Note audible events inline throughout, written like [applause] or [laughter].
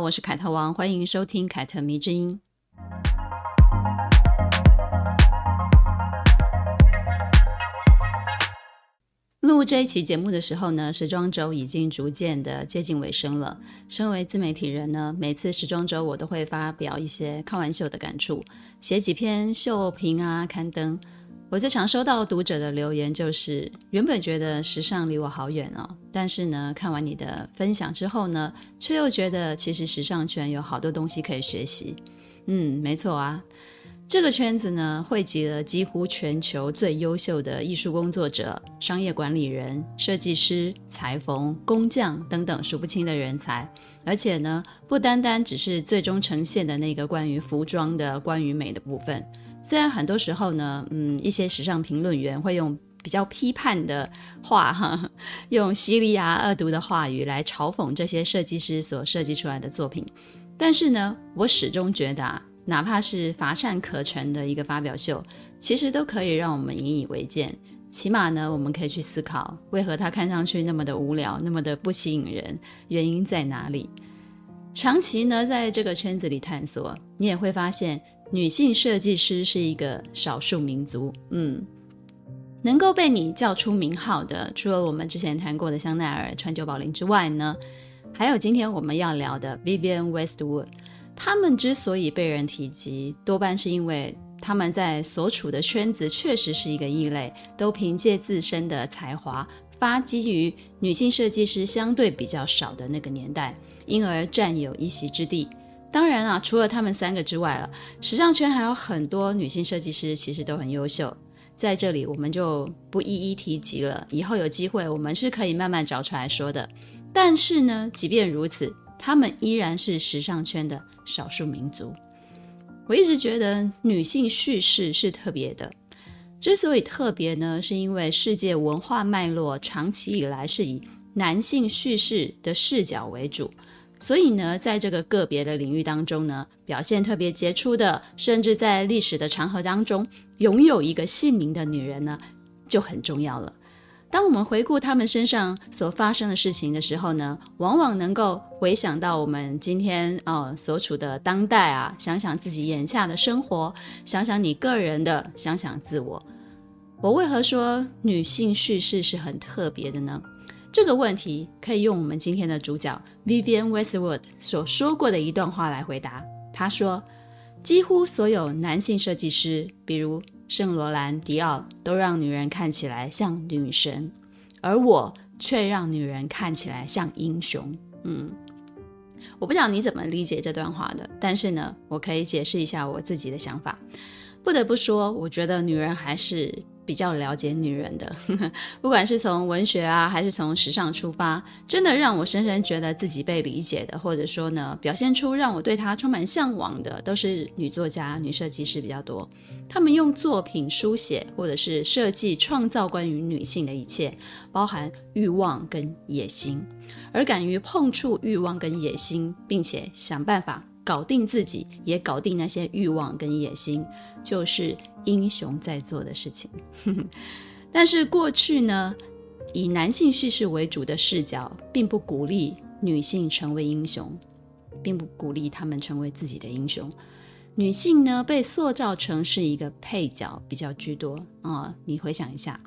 我是凯特王，欢迎收听凯特迷之音。录这一期节目的时候呢，时装周已经逐渐的接近尾声了。身为自媒体人呢，每次时装周我都会发表一些看完秀的感触，写几篇秀评啊，刊登。我最常收到读者的留言就是：原本觉得时尚离我好远哦，但是呢，看完你的分享之后呢，却又觉得其实时尚圈有好多东西可以学习。嗯，没错啊。这个圈子呢，汇集了几乎全球最优秀的艺术工作者、商业管理人、设计师、裁缝、工匠等等数不清的人才。而且呢，不单单只是最终呈现的那个关于服装的、关于美的部分。虽然很多时候呢，嗯，一些时尚评论员会用比较批判的话，哈，用犀利啊、恶毒的话语来嘲讽这些设计师所设计出来的作品。但是呢，我始终觉得啊。哪怕是乏善可陈的一个发表秀，其实都可以让我们引以为鉴。起码呢，我们可以去思考，为何它看上去那么的无聊，那么的不吸引人，原因在哪里？长期呢，在这个圈子里探索，你也会发现，女性设计师是一个少数民族。嗯，能够被你叫出名号的，除了我们之前谈过的香奈儿、川久保玲之外呢，还有今天我们要聊的 Vivienne Westwood。他们之所以被人提及，多半是因为他们在所处的圈子确实是一个异类，都凭借自身的才华，发基于女性设计师相对比较少的那个年代，因而占有一席之地。当然啊，除了他们三个之外了，时尚圈还有很多女性设计师，其实都很优秀。在这里我们就不一一提及了，以后有机会我们是可以慢慢找出来说的。但是呢，即便如此，他们依然是时尚圈的。少数民族，我一直觉得女性叙事是特别的。之所以特别呢，是因为世界文化脉络长期以来是以男性叙事的视角为主，所以呢，在这个个别的领域当中呢，表现特别杰出的，甚至在历史的长河当中拥有一个姓名的女人呢，就很重要了。当我们回顾他们身上所发生的事情的时候呢，往往能够回想到我们今天呃所处的当代啊，想想自己眼下的生活，想想你个人的，想想自我。我为何说女性叙事是很特别的呢？这个问题可以用我们今天的主角 Vivienne Westwood 所说过的一段话来回答。他说：“几乎所有男性设计师，比如……”圣罗兰、迪奥都让女人看起来像女神，而我却让女人看起来像英雄。嗯，我不知道你怎么理解这段话的，但是呢，我可以解释一下我自己的想法。不得不说，我觉得女人还是。比较了解女人的，[laughs] 不管是从文学啊，还是从时尚出发，真的让我深深觉得自己被理解的，或者说呢，表现出让我对她充满向往的，都是女作家、女设计师比较多。她们用作品书写，或者是设计创造关于女性的一切，包含欲望跟野心，而敢于碰触欲望跟野心，并且想办法。搞定自己，也搞定那些欲望跟野心，就是英雄在做的事情。[laughs] 但是过去呢，以男性叙事为主的视角，并不鼓励女性成为英雄，并不鼓励她们成为自己的英雄。女性呢，被塑造成是一个配角比较居多啊、你回想一下，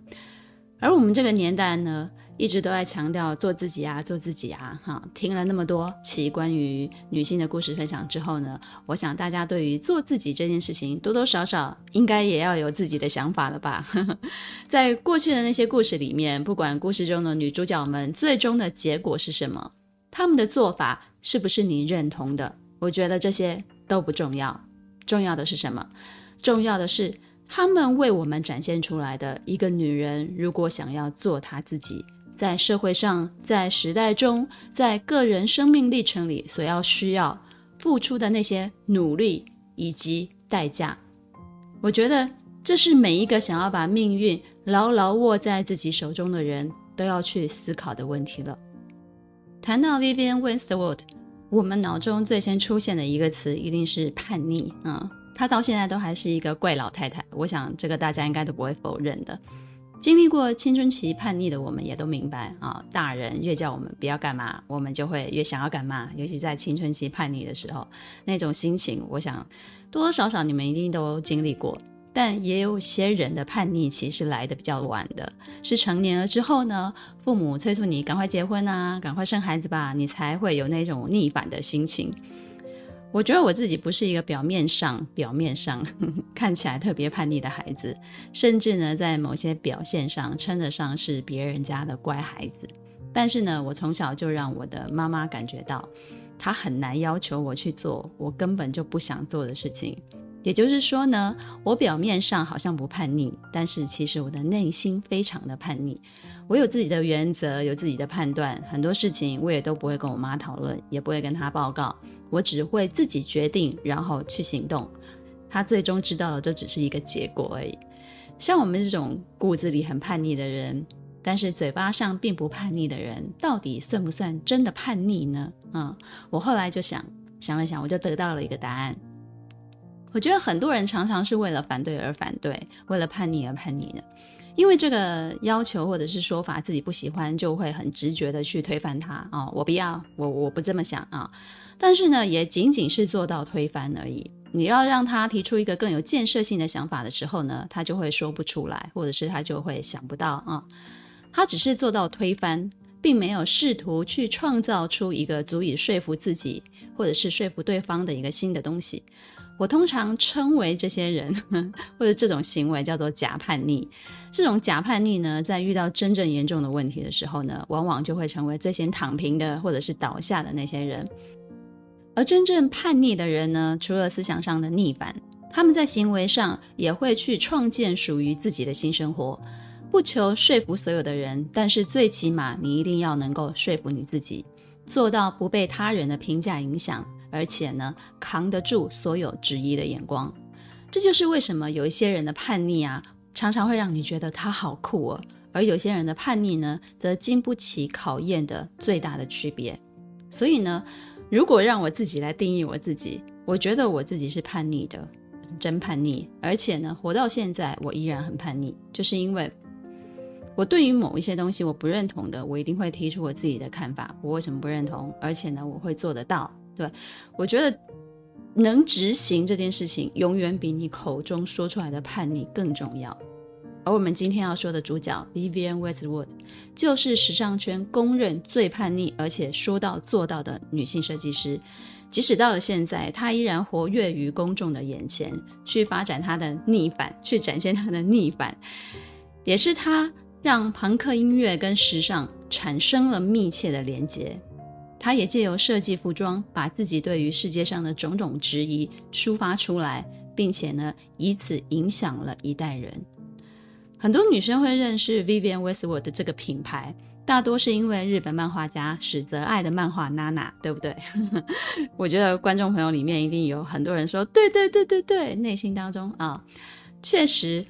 而我们这个年代呢，一直都在强调做自己啊，做自己啊，哈！听了那么多期关于女性的故事分享之后呢，我想大家对于做自己这件事情，多多少少应该也要有自己的想法了吧？[laughs] 在过去的那些故事里面，不管故事中的女主角们最终的结果是什么，她们的做法是不是你认同的？我觉得这些都不重要，重要的是什么？重要的是她们为我们展现出来的一个女人，如果想要做她自己。在社会上，在时代中，在个人生命历程里，所要需要付出的那些努力以及代价，我觉得这是每一个想要把命运牢牢握在自己手中的人都要去思考的问题了。谈到 Vivienne Westwood，我们脑中最先出现的一个词一定是叛逆啊。嗯她到现在都还是一个怪老太太，我想这个大家应该都不会否认的。经历过青春期叛逆的我们也都明白啊，大人越叫我们不要干嘛，我们就会越想要干嘛。尤其在青春期叛逆的时候，那种心情，我想多多少少你们一定都经历过。但也有些人的叛逆期是来得比较晚的，是成年了之后呢，父母催促你赶快结婚啊，赶快生孩子吧，你才会有那种逆反的心情。我觉得我自己不是一个表面上表面上 [laughs] 看起来特别叛逆的孩子，甚至呢，在某些表现上称得上是别人家的乖孩子。但是呢，我从小就让我的妈妈感觉到，她很难要求我去做我根本就不想做的事情。也就是说呢，我表面上好像不叛逆，但是其实我的内心非常的叛逆。我有自己的原则，有自己的判断，很多事情我也都不会跟我妈讨论，也不会跟她报告。我只会自己决定，然后去行动。他最终知道的就只是一个结果而已。像我们这种骨子里很叛逆的人，但是嘴巴上并不叛逆的人，到底算不算真的叛逆呢？嗯，我后来就想想了想，我就得到了一个答案。我觉得很多人常常是为了反对而反对，为了叛逆而叛逆的。因为这个要求或者是说法自己不喜欢，就会很直觉的去推翻它啊、我不要，我我不这么想啊！但是呢，也仅仅是做到推翻而已。你要让他提出一个更有建设性的想法的时候呢，他就会说不出来，或者是他就会想不到啊。他只是做到推翻，并没有试图去创造出一个足以说服自己或者是说服对方的一个新的东西。我通常称为这些人或者这种行为叫做假叛逆。这种假叛逆呢，在遇到真正严重的问题的时候呢，往往就会成为最先躺平的或者是倒下的那些人。而真正叛逆的人呢，除了思想上的逆反，他们在行为上也会去创建属于自己的新生活，不求说服所有的人，但是最起码你一定要能够说服你自己，做到不被他人的评价影响，而且呢，扛得住所有质疑的眼光。这就是为什么有一些人的叛逆啊，常常会让你觉得他好酷哦，而有些人的叛逆呢，则经不起考验的最大的区别。所以呢，如果让我自己来定义我自己，我觉得我自己是叛逆的，真叛逆。而且呢，活到现在我依然很叛逆，就是因为我对于某一些东西我不认同的，我一定会提出我自己的看法，我为什么不认同？而且呢，我会做得到。对，我觉得能执行这件事情，永远比你口中说出来的叛逆更重要。而我们今天要说的主角 Vivian Westwood，就是时尚圈公认最叛逆，而且说到做到的女性设计师。即使到了现在，她依然活跃于公众的眼前，去发展她的逆反，去展现她的逆反，也是她让朋克音乐跟时尚产生了密切的连接。她也借由设计服装，把自己对于世界上的种种质疑抒发出来，并且呢，以此影响了一代人。很多女生会认识 Vivienne Westwood 的这个品牌，大多是因为日本漫画家矢泽爱的漫画《娜娜》，对不对？[laughs] 我觉得观众朋友里面一定有很多人说，对对对对对，内心当中啊，确实，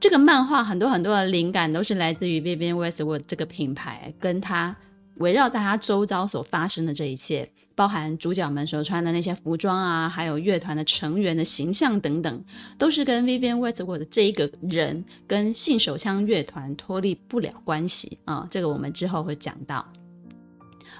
这个漫画很多很多的灵感都是来自于 Vivienne Westwood 这个品牌，跟他围绕在她周遭所发生的这一切。包含主角们所穿的那些服装啊，还有乐团的成员的形象等等，都是跟 Vivian Westwood 的这一个人跟性手枪乐团脱离不了关系啊、这个我们之后会讲到。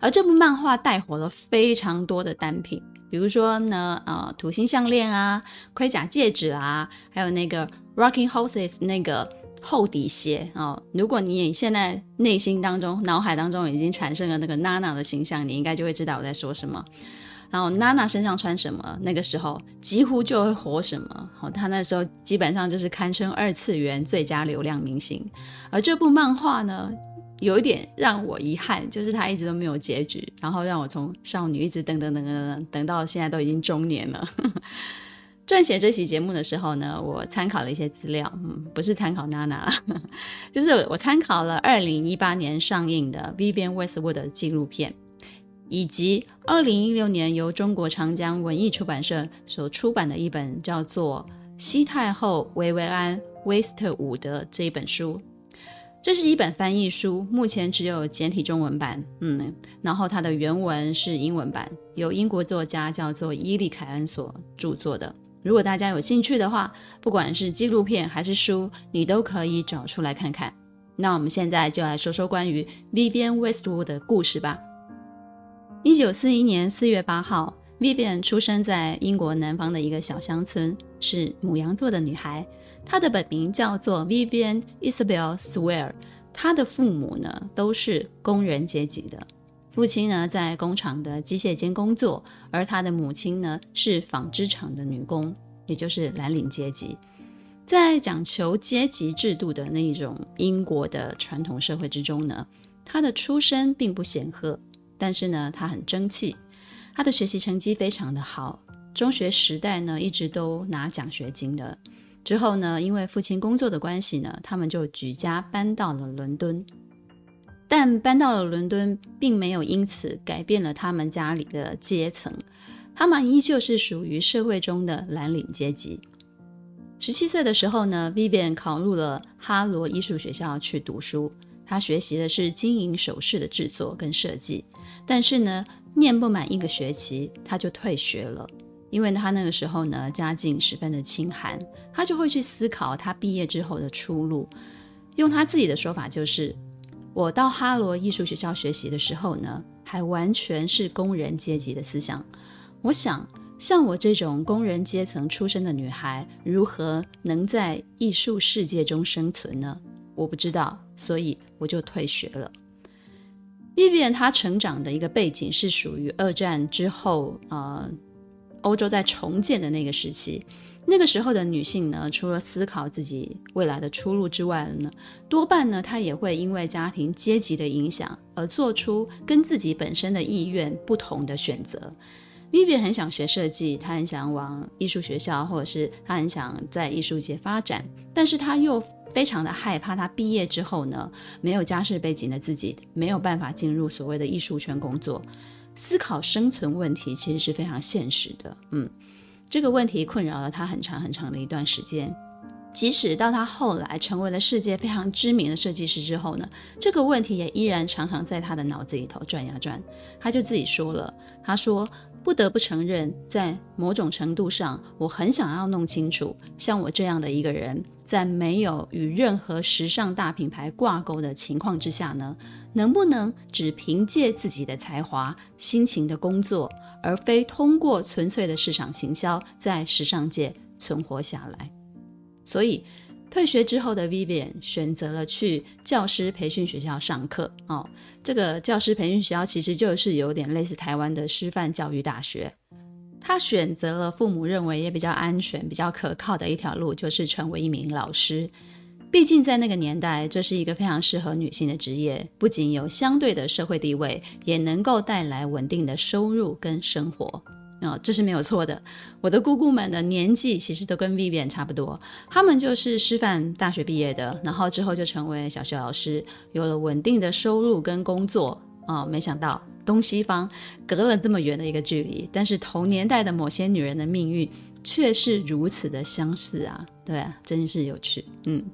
而这部漫画带火了非常多的单品，比如说呢，呃，土星项链啊，盔甲戒指啊，还有那个 Rocking Horses 那个。厚底鞋哦，如果你现在内心当中、脑海当中已经产生了那个娜娜的形象，你应该就会知道我在说什么。然后娜娜身上穿什么，那个时候几乎就会火什么。好，她那时候基本上就是堪称二次元最佳流量明星。而这部漫画呢，有一点让我遗憾，就是它一直都没有结局，然后让我从少女一直等等等等等等到现在都已经中年了。撰写这期节目的时候呢，我参考了一些资料，嗯，不是参考娜娜，[laughs] 就是我参考了二零一八年上映的 Vivian Westwood 的纪录片，以及二零一六年由中国长江文艺出版社所出版的一本叫做《西太后薇薇安·威斯特伍德》这一本书。这是一本翻译书，目前只有简体中文版。嗯，然后它的原文是英文版，由英国作家叫做伊利凯恩所著作的。如果大家有兴趣的话，不管是纪录片还是书，你都可以找出来看看。那我们现在就来说说关于 Vivian Westwood 的故事吧。一九四一年四月八号，Vivian 出生在英国南方的一个小乡村，是牡羊座的女孩。她的本名叫做 Vivian Isabel Swear，她的父母呢都是工人阶级的，父亲呢在工厂的机械间工作，而他的母亲呢是纺织厂的女工，也就是蓝领阶级。在讲求阶级制度的那一种英国的传统社会之中呢，她的出身并不显赫，但是呢她很争气，她的学习成绩非常的好，中学时代呢一直都拿奖学金的。之后呢，因为父亲工作的关系呢，他们就举家搬到了伦敦。但搬到了伦敦，并没有因此改变了他们家里的阶层，他们依旧是属于社会中的蓝领阶级。十七岁的时候呢，Vivian 考入了哈罗艺术学校去读书，他学习的是金银首饰的制作跟设计。但是呢，念不满一个学期，他就退学了。因为他那个时候呢，家境十分的清寒，他就会去思考他毕业之后的出路。用他自己的说法就是：我到哈罗艺术学校学习的时候呢，还完全是工人阶级的思想。我想，像我这种工人阶层出身的女孩，如何能在艺术世界中生存呢？我不知道，所以我就退学了。Vivienne 她成长的一个背景是属于二战之后，呃。欧洲在重建的那个时期，那个时候的女性呢，除了思考自己未来的出路之外呢，多半呢，她也会因为家庭阶级的影响而做出跟自己本身的意愿不同的选择。Vivi 很想学设计，她很想往艺术学校，或者是她很想在艺术界发展，但是她又非常的害怕，她毕业之后呢，没有家世背景的自己没有办法进入所谓的艺术圈工作。思考生存问题其实是非常现实的，嗯，这个问题困扰了他很长很长的一段时间。即使到他后来成为了世界非常知名的设计师之后呢，这个问题也依然常常在他的脑子里头转呀转。他就自己说了，他说：“不得不承认，在某种程度上，我很想要弄清楚，像我这样的一个人，在没有与任何时尚大品牌挂钩的情况之下呢。”能不能只凭借自己的才华、辛勤的工作，而非通过纯粹的市场行销，在时尚界存活下来？所以，退学之后的 Vivian 选择了去教师培训学校上课。哦，这个教师培训学校其实就是有点类似台湾的师范教育大学。她选择了父母认为也比较安全、比较可靠的一条路，就是成为一名老师。毕竟在那个年代，这是一个非常适合女性的职业，不仅有相对的社会地位，也能够带来稳定的收入跟生活。哦，这是没有错的。我的姑姑们的年纪其实都跟 Vivian 差不多，她们就是师范大学毕业的，然后之后就成为小学老师，有了稳定的收入跟工作。哦，没想到东西方隔了这么远的一个距离，但是同年代的某些女人的命运。却是如此的相似啊！对啊，真是有趣。嗯，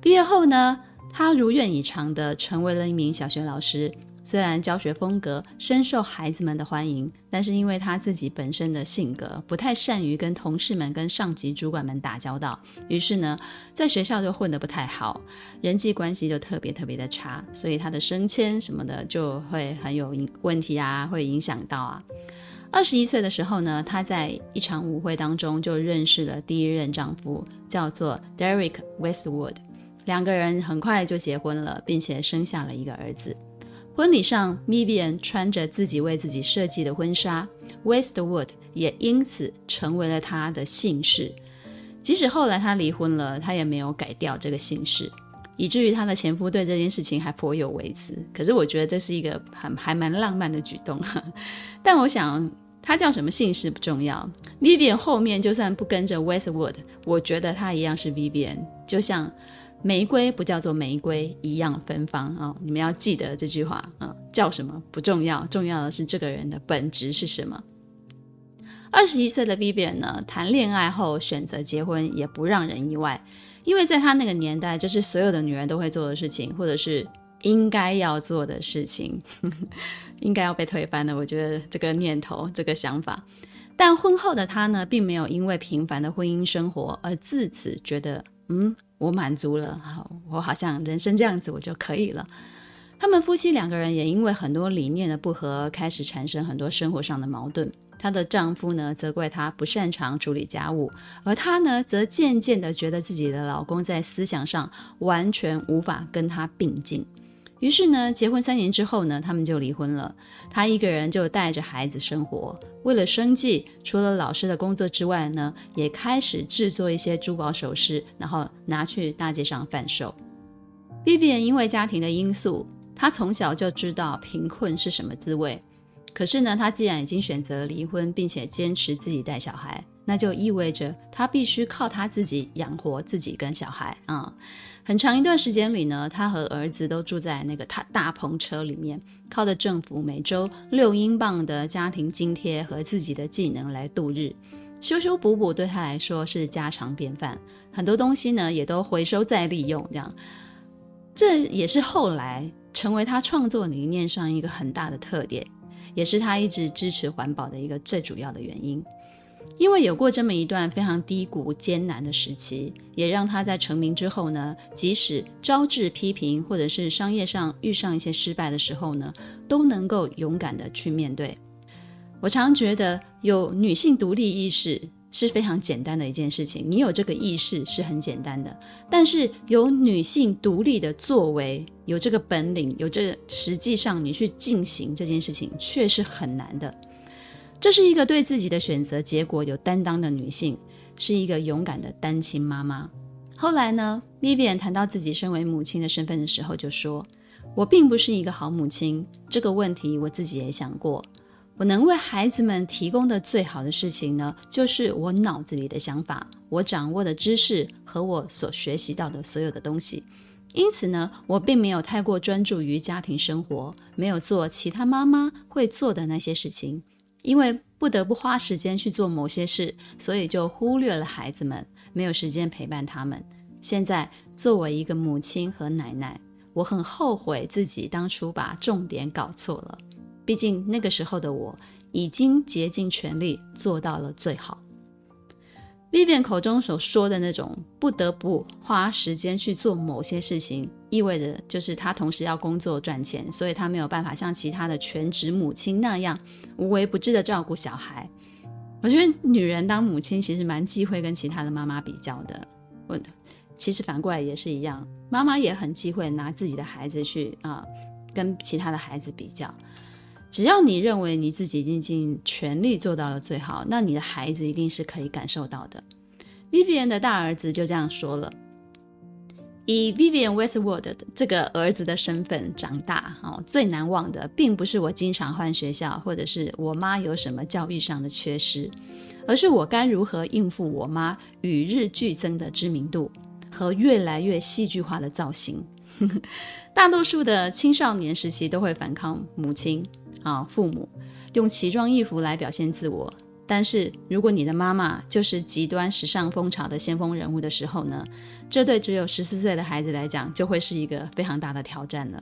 毕业后呢，她如愿以偿的成为了一名小学老师。虽然教学风格深受孩子们的欢迎，但是因为他自己本身的性格不太善于跟同事们、跟上级主管们打交道，于是呢，在学校就混得不太好，人际关系就特别特别的差，所以他的升迁什么的就会很有问题啊，会影响到啊。二十一岁的时候呢，她在一场舞会当中就认识了第一任丈夫，叫做 Derek Westwood。两个人很快就结婚了，并且生下了一个儿子。婚礼上，Vivian 穿着自己为自己设计的婚纱，Westwood 也因此成为了她的姓氏。即使后来她离婚了，她也没有改掉这个姓氏，以至于她的前夫对这件事情还颇有微词。可是我觉得这是一个很还蛮浪漫的举动。[laughs] 但我想。他叫什么姓氏不重要，Vivian 后面就算不跟着 Westwood，我觉得他一样是 Vivian，就像玫瑰不叫做玫瑰一样芬芳啊、你们要记得这句话啊、叫什么不重要，重要的是这个人的本质是什么。二十一岁的 Vivian 呢，谈恋爱后选择结婚也不让人意外。因为在他那个年代，这是所有的女人都会做的事情，或者是应该要做的事情，[laughs] 应该要被推翻的。我觉得这个念头、这个想法。但婚后的他呢，并没有因为平凡的婚姻生活而自此觉得，嗯，我满足了，好，我好像人生这样子我就可以了。他们夫妻两个人也因为很多理念的不合，开始产生很多生活上的矛盾。她的丈夫呢，责怪她不擅长处理家务，而她呢，则渐渐的觉得自己的老公在思想上完全无法跟她并进。于是呢，结婚三年之后呢，他们就离婚了。他一个人就带着孩子生活，为了生计，除了老师的工作之外呢，也开始制作一些珠宝首饰，然后拿去大街上贩售。B B 因为家庭的因素，她从小就知道贫困是什么滋味。可是呢，他既然已经选择离婚，并且坚持自己带小孩，那就意味着他必须靠他自己养活自己跟小孩啊。很长一段时间里呢，他和儿子都住在那个大大篷车里面，靠着政府每周六英镑的家庭津贴和自己的技能来度日，修修补补对他来说是家常便饭。很多东西呢，也都回收再利用，这样，这也是后来成为他创作理念上一个很大的特点，也是他一直支持环保的一个最主要的原因。因为有过这么一段非常低谷艰难的时期，也让他在成名之后呢，即使招致批评，或者是商业上遇上一些失败的时候呢，都能够勇敢的去面对。我常觉得有女性独立意识是非常简单的一件事情，你有这个意识是很简单的，但是有女性独立的作为，有这个本领，有这实际上你去进行这件事情，却是很难的。这是一个对自己的选择结果有担当的女性，是一个勇敢的单亲妈妈。后来呢，Vivian 谈到自己身为母亲的身份的时候，就说：“我并不是一个好母亲，这个问题我自己也想过。我能为孩子们提供的最好的事情呢，就是我脑子里的想法，我掌握的知识和我所学习到的所有的东西。因此呢，我并没有太过专注于家庭生活，没有做其他妈妈会做的那些事情。”因为不得不花时间去做某些事，所以就忽略了孩子们，没有时间陪伴他们。现在作为一个母亲和奶奶，我很后悔自己当初把重点搞错了。毕竟那个时候的我已经竭尽全力做到了最好。Vivian 口中所说的那种不得不花时间去做某些事情，意味着就是她同时要工作赚钱，所以她没有办法像其他的全职母亲那样无微不至的照顾小孩。我觉得女人当母亲其实蛮忌讳跟其他的妈妈比较的。我其实反过来也是一样，妈妈也很忌讳拿自己的孩子去啊、跟其他的孩子比较。只要你认为你自己已经尽全力做到了最好，那你的孩子一定是可以感受到的。Vivian 的大儿子就这样说了。以 Vivian Westwood 的这个儿子的身份长大，哦，最难忘的并不是我经常换学校，或者是我妈有什么教育上的缺失，而是我该如何应付我妈与日俱增的知名度和越来越戏剧化的造型。[laughs] 大多数的青少年时期都会反抗母亲。啊，父母用奇装异服来表现自我，但是如果你的妈妈就是极端时尚风潮的先锋人物的时候呢，这对只有十四岁的孩子来讲就会是一个非常大的挑战了。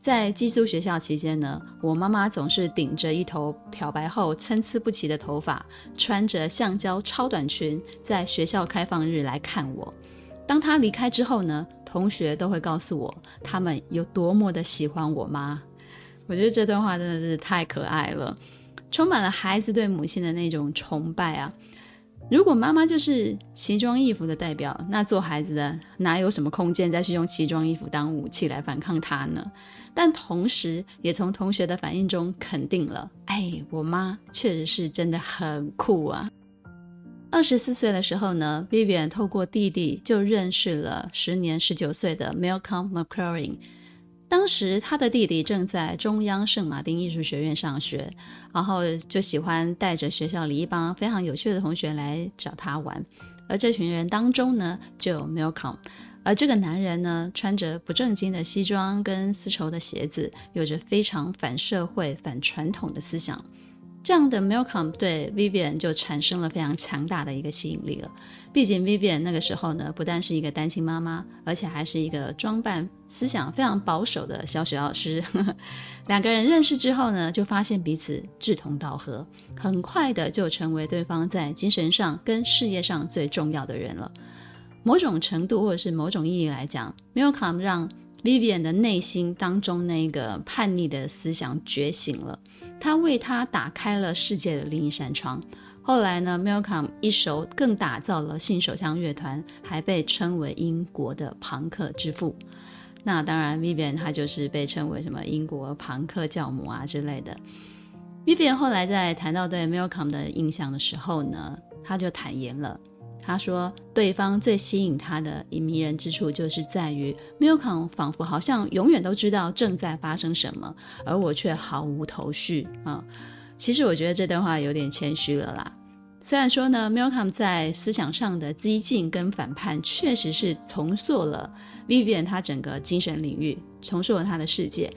在寄宿学校期间呢，我妈妈总是顶着一头漂白后参差不齐的头发，穿着橡胶超短裙，在学校开放日来看我。当她离开之后呢，同学都会告诉我，他们有多么的喜欢我妈。我觉得这段话真的是太可爱了，充满了孩子对母亲的那种崇拜啊！如果妈妈就是奇装异服的代表，那做孩子的哪有什么空间再去用奇装异服当武器来反抗她呢？但同时也从同学的反应中肯定了，哎，我妈确实是真的很酷啊！二十四岁的时候呢，Vivian 透过弟弟就认识了时年十九岁的 Malcolm McLaren。当时他的弟弟正在中央圣马丁艺术学院上学，然后就喜欢带着学校里一帮非常有趣的同学来找他玩。而这群人当中呢，就有 Milcom，。而这个男人呢，穿着不正经的西装跟丝绸的鞋子，有着非常反社会、反传统的思想。这样的 Malcolm 对 Vivian 就产生了非常强大的一个吸引力了。毕竟 Vivian 那个时候呢，不但是一个单亲妈妈，而且还是一个装扮思想非常保守的小学老师。[laughs] 两个人认识之后呢，就发现彼此志同道合，很快的就成为对方在精神上跟事业上最重要的人了。某种程度或者是某种意义来讲，Malcolm 让 Vivian 的内心当中那个叛逆的思想觉醒了。他为他打开了世界的另一扇窗。后来呢，Milcom 一手更打造了信手枪乐团，还被称为英国的庞克之父。那当然，Vivian 他就是被称为什么英国庞克教母啊之类的。Vivian 后来在谈到对 Milcom 的印象的时候呢，他就坦言了。他说，对方最吸引他的一迷人之处，就是在于 Malcolm 仿佛好像永远都知道正在发生什么，而我却毫无头绪啊。其实我觉得这段话有点谦虚了啦。虽然说呢，Malcolm 在思想上的激进跟反叛，确实是重塑了 Vivian 他整个精神领域，重塑了他的世界。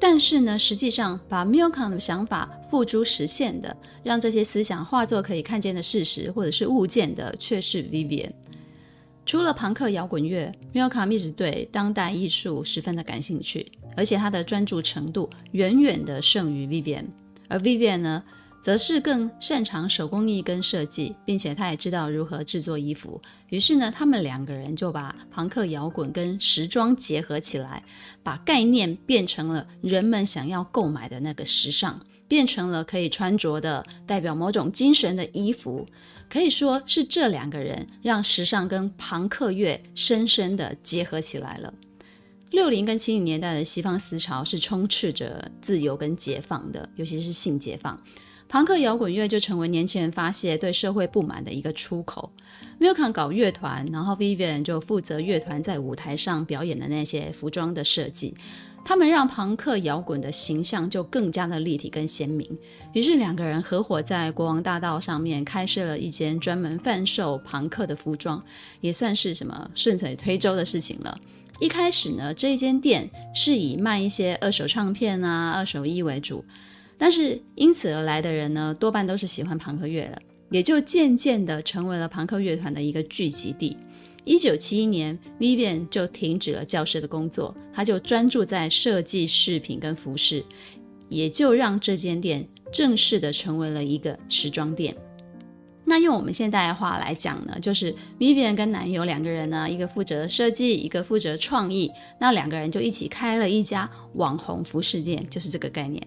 但是呢，实际上把 Milcon 的想法付诸实现的，让这些思想化作可以看见的事实或者是物件的，却是 Vivian。除了朋克摇滚乐，Milcon 一直对当代艺术十分的感兴趣，而且他的专注程度远远的胜于 Vivian。而 Vivian 呢，则是更擅长手工艺跟设计，并且他也知道如何制作衣服。于是呢，他们两个人就把庞克摇滚跟时装结合起来，把概念变成了人们想要购买的那个时尚，变成了可以穿着的、代表某种精神的衣服。可以说是这两个人让时尚跟庞克乐深深的结合起来了。六零跟七零年代的西方思潮是充斥着自由跟解放的，尤其是性解放。朋克摇滚乐就成为年轻人发泄对社会不满的一个出口。milkon 搞乐团，然后 Vivian 就负责乐团在舞台上表演的那些服装的设计。他们让朋克摇滚的形象就更加的立体跟鲜明。于是两个人合伙在国王大道上面开设了一间专门贩售朋克的服装，也算是什么顺水推舟的事情了。一开始呢，这一间店是以卖一些二手唱片啊、二手衣为主。但是因此而来的人呢，多半都是喜欢庞克乐的，也就渐渐的成为了庞克乐团的一个聚集地。一九七一年，Vivian 就停止了教师的工作，他就专注在设计饰品跟服饰，也就让这间店正式的成为了一个时装店。那用我们现代的话来讲呢，就是 Vivian 跟男友两个人呢，一个负责设计，一个负责创意，那两个人就一起开了一家网红服饰店，就是这个概念。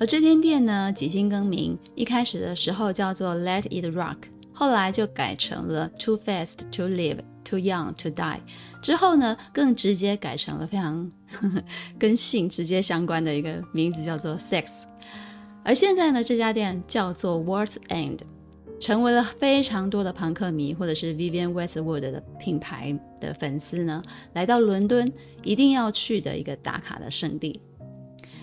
而这间店呢，几经更名，一开始的时候叫做 Let It Rock，后来就改成了 Too Fast to Live, Too Young to Die，之后呢，更直接改成了非常呵呵跟性直接相关的一个名字，叫做 Sex。而现在呢，这家店叫做 World's End，成为了非常多的朋克迷或者是 Vivienne Westwood 的品牌的粉丝呢，来到伦敦一定要去的一个打卡的圣地。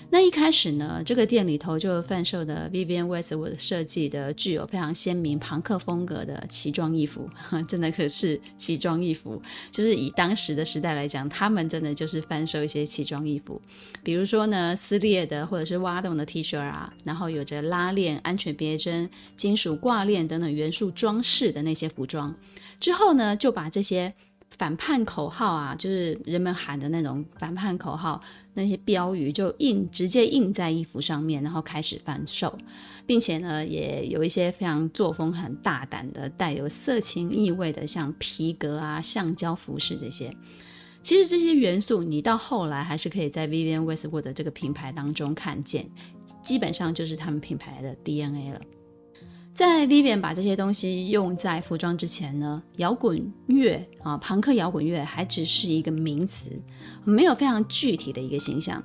那一开始呢，这个店里头就贩售的 Vivienne Westwood 设计的具有非常鲜明朋克风格的奇装异服，[laughs] 真的可是奇装异服。就是以当时的时代来讲，他们真的就是贩售一些奇装异服，比如说呢，撕裂的或者是挖洞的 T 恤啊，然后有着拉链、安全别针、金属挂链等等元素装饰的那些服装。之后呢，就把这些反叛口号啊，就是人们喊的那种反叛口号。那些标语就印直接印在衣服上面，然后开始贩售，并且呢，也有一些非常作风很大胆的、带有色情意味的，像皮革啊、橡胶服饰这些。其实这些元素，你到后来还是可以在 Vivienne Westwood 的这个品牌当中看见，基本上就是他们品牌的 DNA 了。在 Vivian 把这些东西用在服装之前呢，摇滚乐啊，庞克摇滚乐还只是一个名词，没有非常具体的一个形象。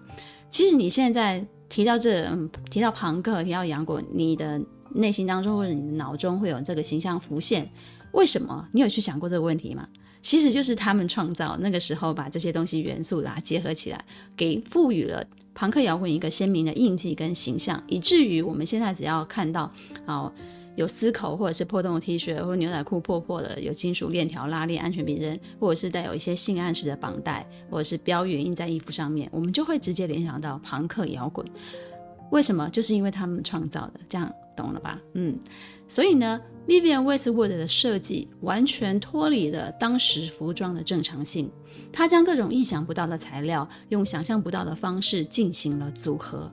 其实你现在提到这，嗯，提到庞克，提到摇滚，你的内心当中或者你的脑中会有这个形象浮现。为什么？你有去想过这个问题吗？其实就是他们创造那个时候把这些东西元素啊结合起来，给赋予了庞克摇滚一个鲜明的印记跟形象，以至于我们现在只要看到啊。有丝口或者是破洞的 T 恤，或者牛仔裤破破的，有金属链条拉链、安全别针，或者是带有一些性暗示的绑带，或者是标语印在衣服上面，我们就会直接联想到朋克摇滚。为什么？就是因为他们创造的，这样懂了吧？嗯，所以呢，Vivienne Westwood 的设计完全脱离了当时服装的正常性，他将各种意想不到的材料，用想象不到的方式进行了组合，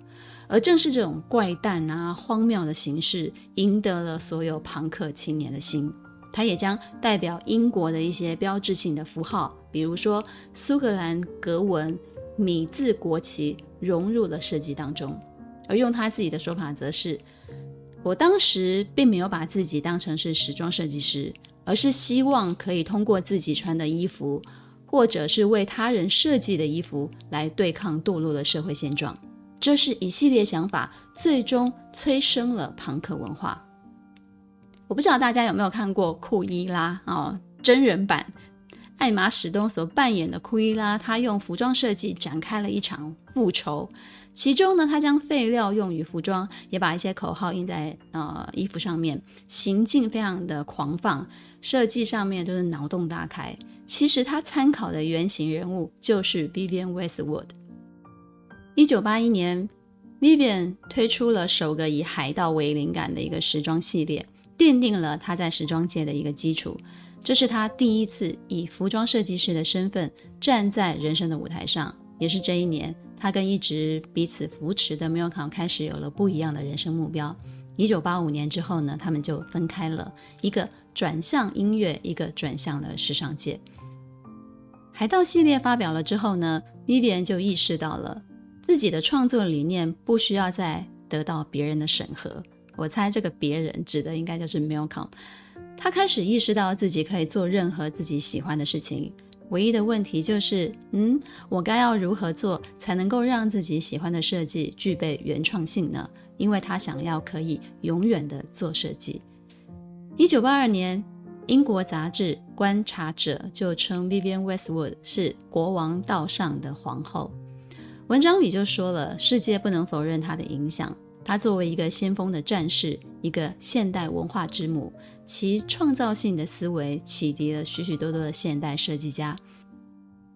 而正是这种怪诞啊、荒谬的形式，赢得了所有庞克青年的心。他也将代表英国的一些标志性的符号，比如说苏格兰格纹、米字国旗，融入了设计当中。而用他自己的说法，则是：我当时并没有把自己当成是时装设计师，而是希望可以通过自己穿的衣服，或者是为他人设计的衣服，来对抗堕落的社会现状。这是一系列想法，最终催生了庞克文化。我不知道大家有没有看过库伊拉哦，真人版艾玛史东所扮演的库伊拉，他用服装设计展开了一场复仇。其中呢，他将废料用于服装，也把一些口号印在呃衣服上面，行径非常的狂放，设计上面都是脑洞大开。其实他参考的原型人物就是 Vivian Westwood。一九八一年，Vivienne 推出了首个以海盗为灵感的一个时装系列，奠定了他在时装界的一个基础。这是他第一次以服装设计师的身份站在人生的舞台上，也是这一年。他跟一直彼此扶持的 Milcom 开始有了不一样的人生目标。一九八五年之后呢，他们就分开了，一个转向音乐，一个转向了时尚界。海盗系列发表了之后呢，Vivienne 就意识到了自己的创作理念不需要再得到别人的审核。我猜这个别人指的应该就是 Milcom。他开始意识到自己可以做任何自己喜欢的事情。唯一的问题就是，嗯，我该要如何做才能够让自己喜欢的设计具备原创性呢？因为他想要可以永远的做设计。一九八二年，英国杂志《观察者》就称 Vivienne Westwood 是国王道上的皇后。文章里就说了，世界不能否认她的影响。她作为一个先锋的战士，一个现代文化之母。其创造性的思维启迪了许许多多的现代设计家。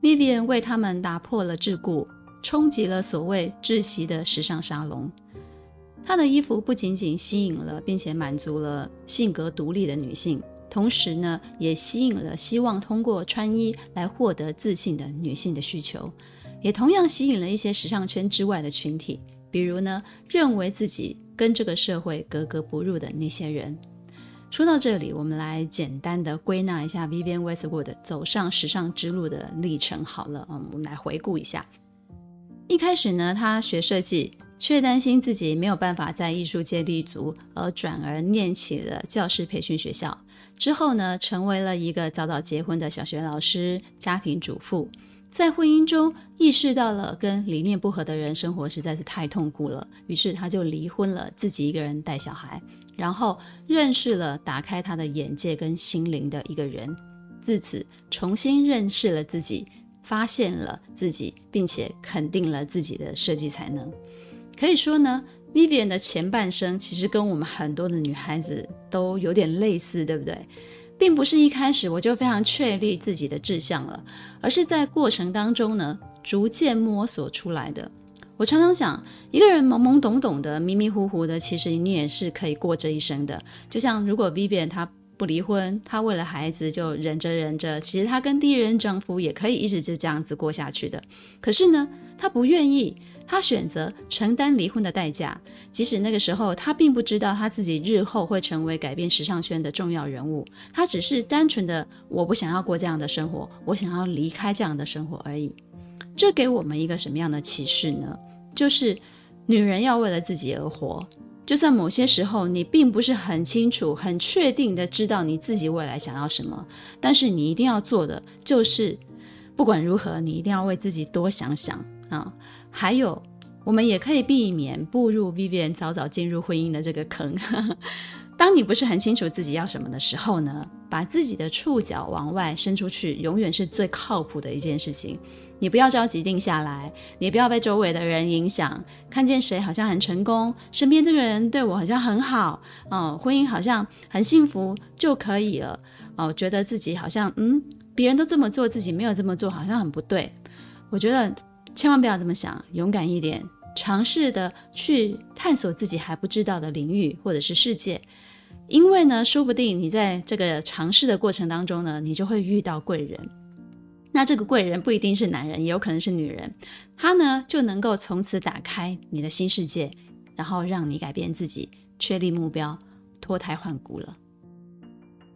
Vivian 为他们打破了桎梏，冲击了所谓窒息的时尚沙龙。她的衣服不仅仅吸引了并且满足了性格独立的女性，同时呢，也吸引了希望通过穿衣来获得自信的女性的需求，也同样吸引了一些时尚圈之外的群体，比如呢，认为自己跟这个社会格格不入的那些人。说到这里，我们来简单的归纳一下 Vivian Westwood 走上时尚之路的历程。好了，嗯，我们来回顾一下。一开始呢，他学设计，却担心自己没有办法在艺术界立足，而转而念起了教师培训学校。之后呢，成为了一个早早结婚的小学老师、家庭主妇。在婚姻中，意识到了跟理念不合的人生活实在是太痛苦了，于是他就离婚了，自己一个人带小孩。然后认识了打开他的眼界跟心灵的一个人，自此重新认识了自己，发现了自己，并且肯定了自己的设计才能。可以说呢 Vivian 的前半生其实跟我们很多的女孩子都有点类似，对不对？并不是一开始我就非常确立自己的志向了，而是在过程当中呢，逐渐摸索出来的。我常常想，一个人懵懵懂懂的、迷迷糊糊的，其实你也是可以过这一生的。就像如果 Vivian 她不离婚，她为了孩子就忍着忍着，其实她跟第一任丈夫也可以一直就这样子过下去的。可是呢，她不愿意，他选择承担离婚的代价。即使那个时候他并不知道他自己日后会成为改变时尚圈的重要人物，他只是单纯的我不想要过这样的生活，我想要离开这样的生活而已。这给我们一个什么样的启示呢？就是女人要为了自己而活，就算某些时候你并不是很清楚、很确定的知道你自己未来想要什么，但是你一定要做的就是，不管如何，你一定要为自己多想想啊。还有，我们也可以避免步入 Vivian 早早进入婚姻的这个坑。[laughs] 当你不是很清楚自己要什么的时候呢，把自己的触角往外伸出去，永远是最靠谱的一件事情。你不要着急定下来，你不要被周围的人影响，看见谁好像很成功，身边这个人对我好像很好，哦，婚姻好像很幸福就可以了，哦，觉得自己好像嗯，别人都这么做，自己没有这么做，好像很不对。我觉得千万不要这么想，勇敢一点，尝试的去探索自己还不知道的领域或者是世界。因为呢，说不定你在这个尝试的过程当中呢，你就会遇到贵人。那这个贵人不一定是男人，也有可能是女人，他呢就能够从此打开你的新世界，然后让你改变自己，确立目标，脱胎换骨了。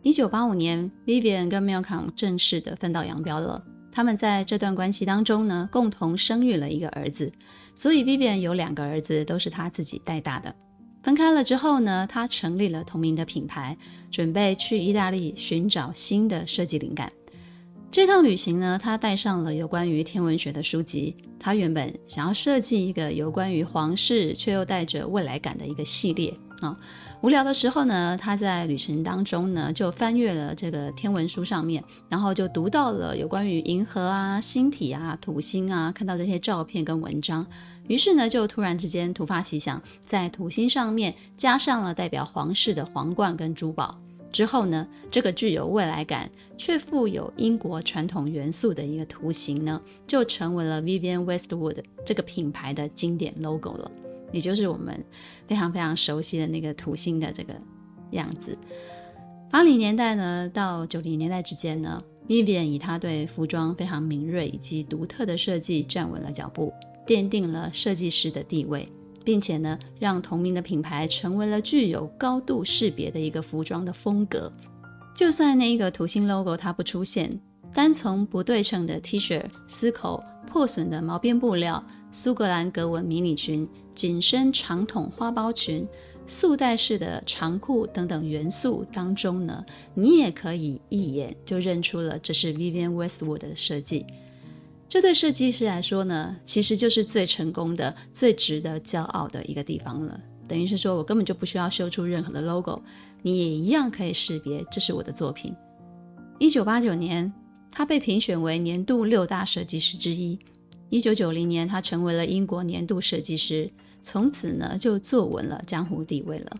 一九八五年，Vivian 跟 Malcolm 正式的分道扬镳了。他们在这段关系当中呢，共同生育了一个儿子，所以 Vivian 有两个儿子都是他自己带大的。分开了之后呢，他成立了同名的品牌，准备去意大利寻找新的设计灵感。这趟旅行呢，他带上了有关于天文学的书籍。他原本想要设计一个有关于皇室却又带着未来感的一个系列啊。无聊的时候呢，他在旅程当中呢，就翻阅了这个天文书上面，然后就读到了有关于银河啊、星体啊、土星啊，看到这些照片跟文章，于是呢，就突然之间突发奇想，在土星上面加上了代表皇室的皇冠跟珠宝。之后呢，这个具有未来感却富有英国传统元素的一个图形呢，就成为了 Vivienne Westwood 这个品牌的经典 logo 了，也就是我们非常非常熟悉的那个土星的这个样子。八零年代呢到九零年代之间呢，Vivienne 以她对服装非常敏锐以及独特的设计站稳了脚步，奠定了设计师的地位。并且呢，让同名的品牌成为了具有高度识别的一个服装的风格。就算那一个土星 logo 它不出现，单从不对称的 T 恤、丝口、破损的毛边布料、苏格兰格纹迷你裙、紧身长筒花苞裙、束带式的长裤等等元素当中呢，你也可以一眼就认出了这是 Vivienne Westwood 的设计。这对设计师来说呢，其实就是最成功的、最值得骄傲的一个地方了。等于是说，我根本就不需要修出任何的 logo，你也一样可以识别这是我的作品。一九八九年，他被评选为年度六大设计师之一。一九九零年，他成为了英国年度设计师，从此呢就坐稳了江湖地位了。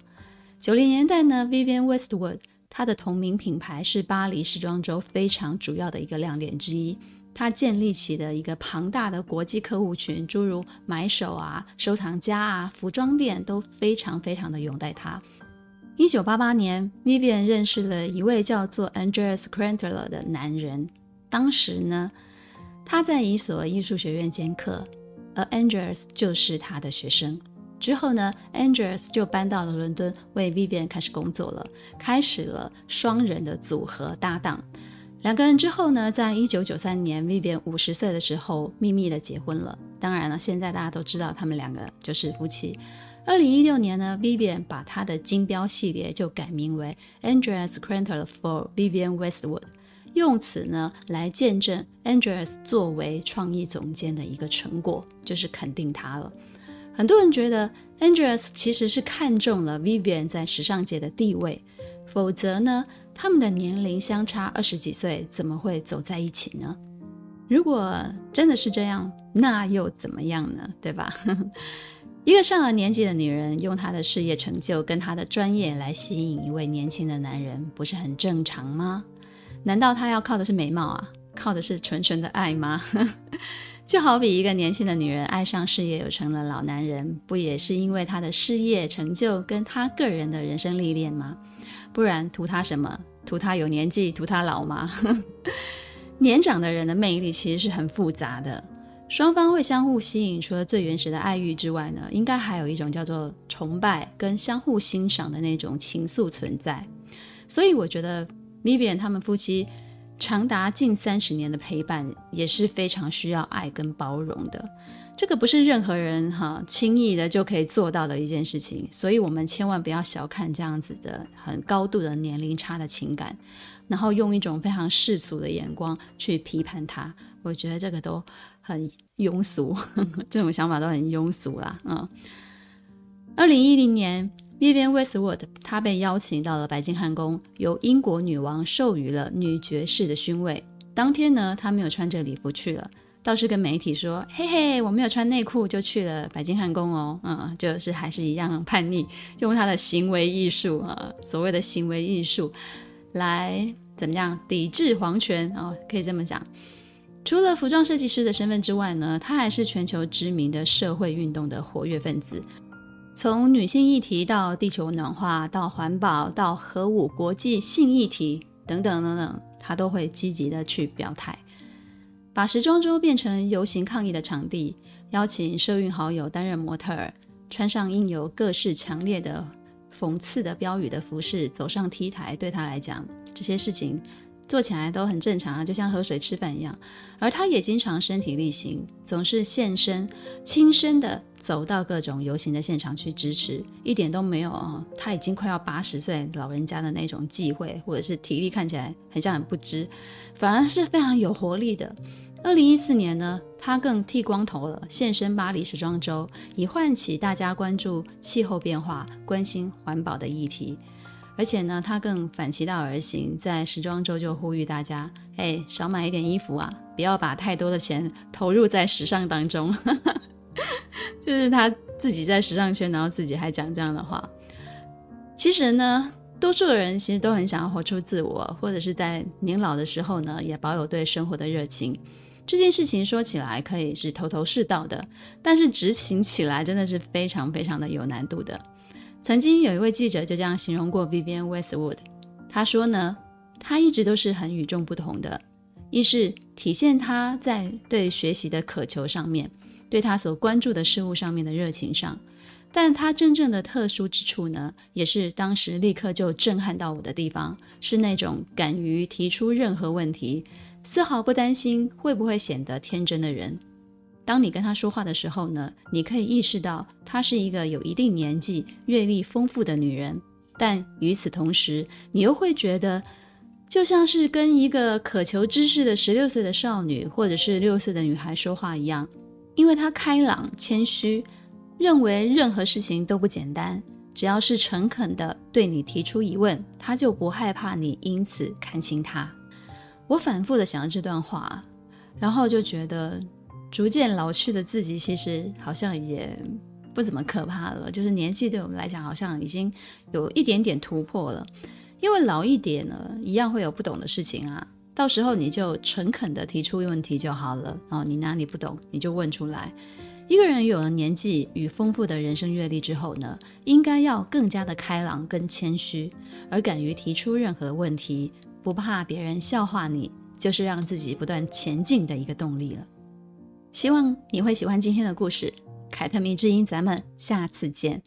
九零年代呢，Vivienne Westwood，他的同名品牌是巴黎时装周非常主要的一个亮点之一。他建立起的一个庞大的国际客户群，诸如买手啊、收藏家啊、服装店都非常非常的拥戴他。一九八八年，Vivienne 认识了一位叫做 Andreas Krentler 的男人。当时呢，他在一所艺术学院兼课，而 Andreas 就是他的学生。之后呢，Andreas 就搬到了伦敦，为 Vivian 开始工作了，开始了双人的组合搭档。两个人之后呢，在一九九三年，Vivian 五十岁的时候，秘密的结婚了。当然了，现在大家都知道他们两个就是夫妻。二零一六年呢，Vivian 把她的金标系列就改名为 Andreas Krentler for Vivian Westwood，用此呢来见证 Andreas 作为创意总监的一个成果，就是肯定他了。很多人觉得 Andreas 其实是看中了 Vivian 在时尚界的地位，否则呢，他们的年龄相差二十几岁，怎么会走在一起呢？如果真的是这样，那又怎么样呢？对吧？[laughs] 一个上了年纪的女人，用她的事业成就跟她的专业来吸引一位年轻的男人，不是很正常吗？难道他要靠的是美貌啊？靠的是纯纯的爱吗？[laughs] 就好比一个年轻的女人爱上事业有成的老男人，不也是因为他的事业成就跟他个人的人生历练吗？不然图他什么？图他有年纪？图他老吗？[laughs] 年长的人的魅力其实是很复杂的，双方会相互吸引。除了最原始的爱欲之外呢，应该还有一种叫做崇拜跟相互欣赏的那种情愫存在。所以我觉得李边他们夫妻长达近三十年的陪伴也是非常需要爱跟包容的。这个不是任何人哈轻易的就可以做到的一件事情，所以我们千万不要小看这样子的很高度的年龄差的情感，然后用一种非常世俗的眼光去批判他，我觉得这个都很庸俗，呵呵这种想法都很庸俗啦。嗯，二零一零年，Vivienne Westwood 她被邀请到了白金汉宫，由英国女王授予了女爵士的勋位。当天呢，她没有穿着礼服去了。倒是跟媒体说：“嘿嘿，我没有穿内裤就去了白金汉宫哦，嗯，就是还是一样叛逆，用他的行为艺术啊，所谓的行为艺术来怎么样抵制皇权哦，可以这么讲。除了服装设计师的身份之外呢，他还是全球知名的社会运动的活跃分子。从女性议题到地球暖化，到环保，到核武、国际性议题等等等等，他都会积极的去表态，把时装周变成游行抗议的场地，邀请社运好友担任模特儿，穿上印有各式强烈的讽刺的标语的服饰，走上 T 台，对他来讲，这些事情。做起来都很正常啊，就像喝水吃饭一样。而他也经常身体力行，总是现身，亲身的走到各种游行的现场去支持，一点都没有啊，他已经快要八十岁老人家的那种忌讳，或者是体力看起来很像很不支，反而是非常有活力的。二零一四年呢，他更剃光头了，现身巴黎时装周，以唤起大家关注气候变化、关心环保的议题。而且呢，他更反其道而行，在时装周就呼吁大家：哎，少买一点衣服啊，不要把太多的钱投入在时尚当中。[laughs] 就是他自己在时尚圈，然后自己还讲这样的话。其实呢，多数的人其实都很想要活出自我，或者是在年老的时候呢，也保有对生活的热情。这件事情说起来可以是头头是道的，但是执行起来真的是非常非常的有难度的。曾经有一位记者就这样形容过 Vivienne Westwood，他说呢，他一直都是很与众不同的，一是体现他在对学习的渴求上面，对他所关注的事物上面的热情上，但他真正的特殊之处呢，也是当时立刻就震撼到我的地方，是那种敢于提出任何问题，丝毫不担心会不会显得天真的人。当你跟他说话的时候呢，你可以意识到她是一个有一定年纪、阅历丰富的女人，但与此同时，你又会觉得就像是跟一个渴求知识的十六岁的少女或者是六岁的女孩说话一样，因为他开朗、谦虚，认为任何事情都不简单，只要是诚恳的对你提出疑问，他就不害怕你因此看轻他。我反复的想着这段话，然后就觉得。逐渐老去的自己，其实好像也不怎么可怕了。就是年纪对我们来讲，好像已经有一点点突破了。因为老一点呢，一样会有不懂的事情啊。到时候你就诚恳的提出问题就好了。哦你哪里不懂你就问出来。一个人有了年纪与丰富的人生阅历之后呢应该要更加的开朗跟谦虚而敢于提出任何问题不怕别人笑话你就是让自己不断前进的一个动力了。希望你会喜欢今天的故事凯特米之音咱们下次见。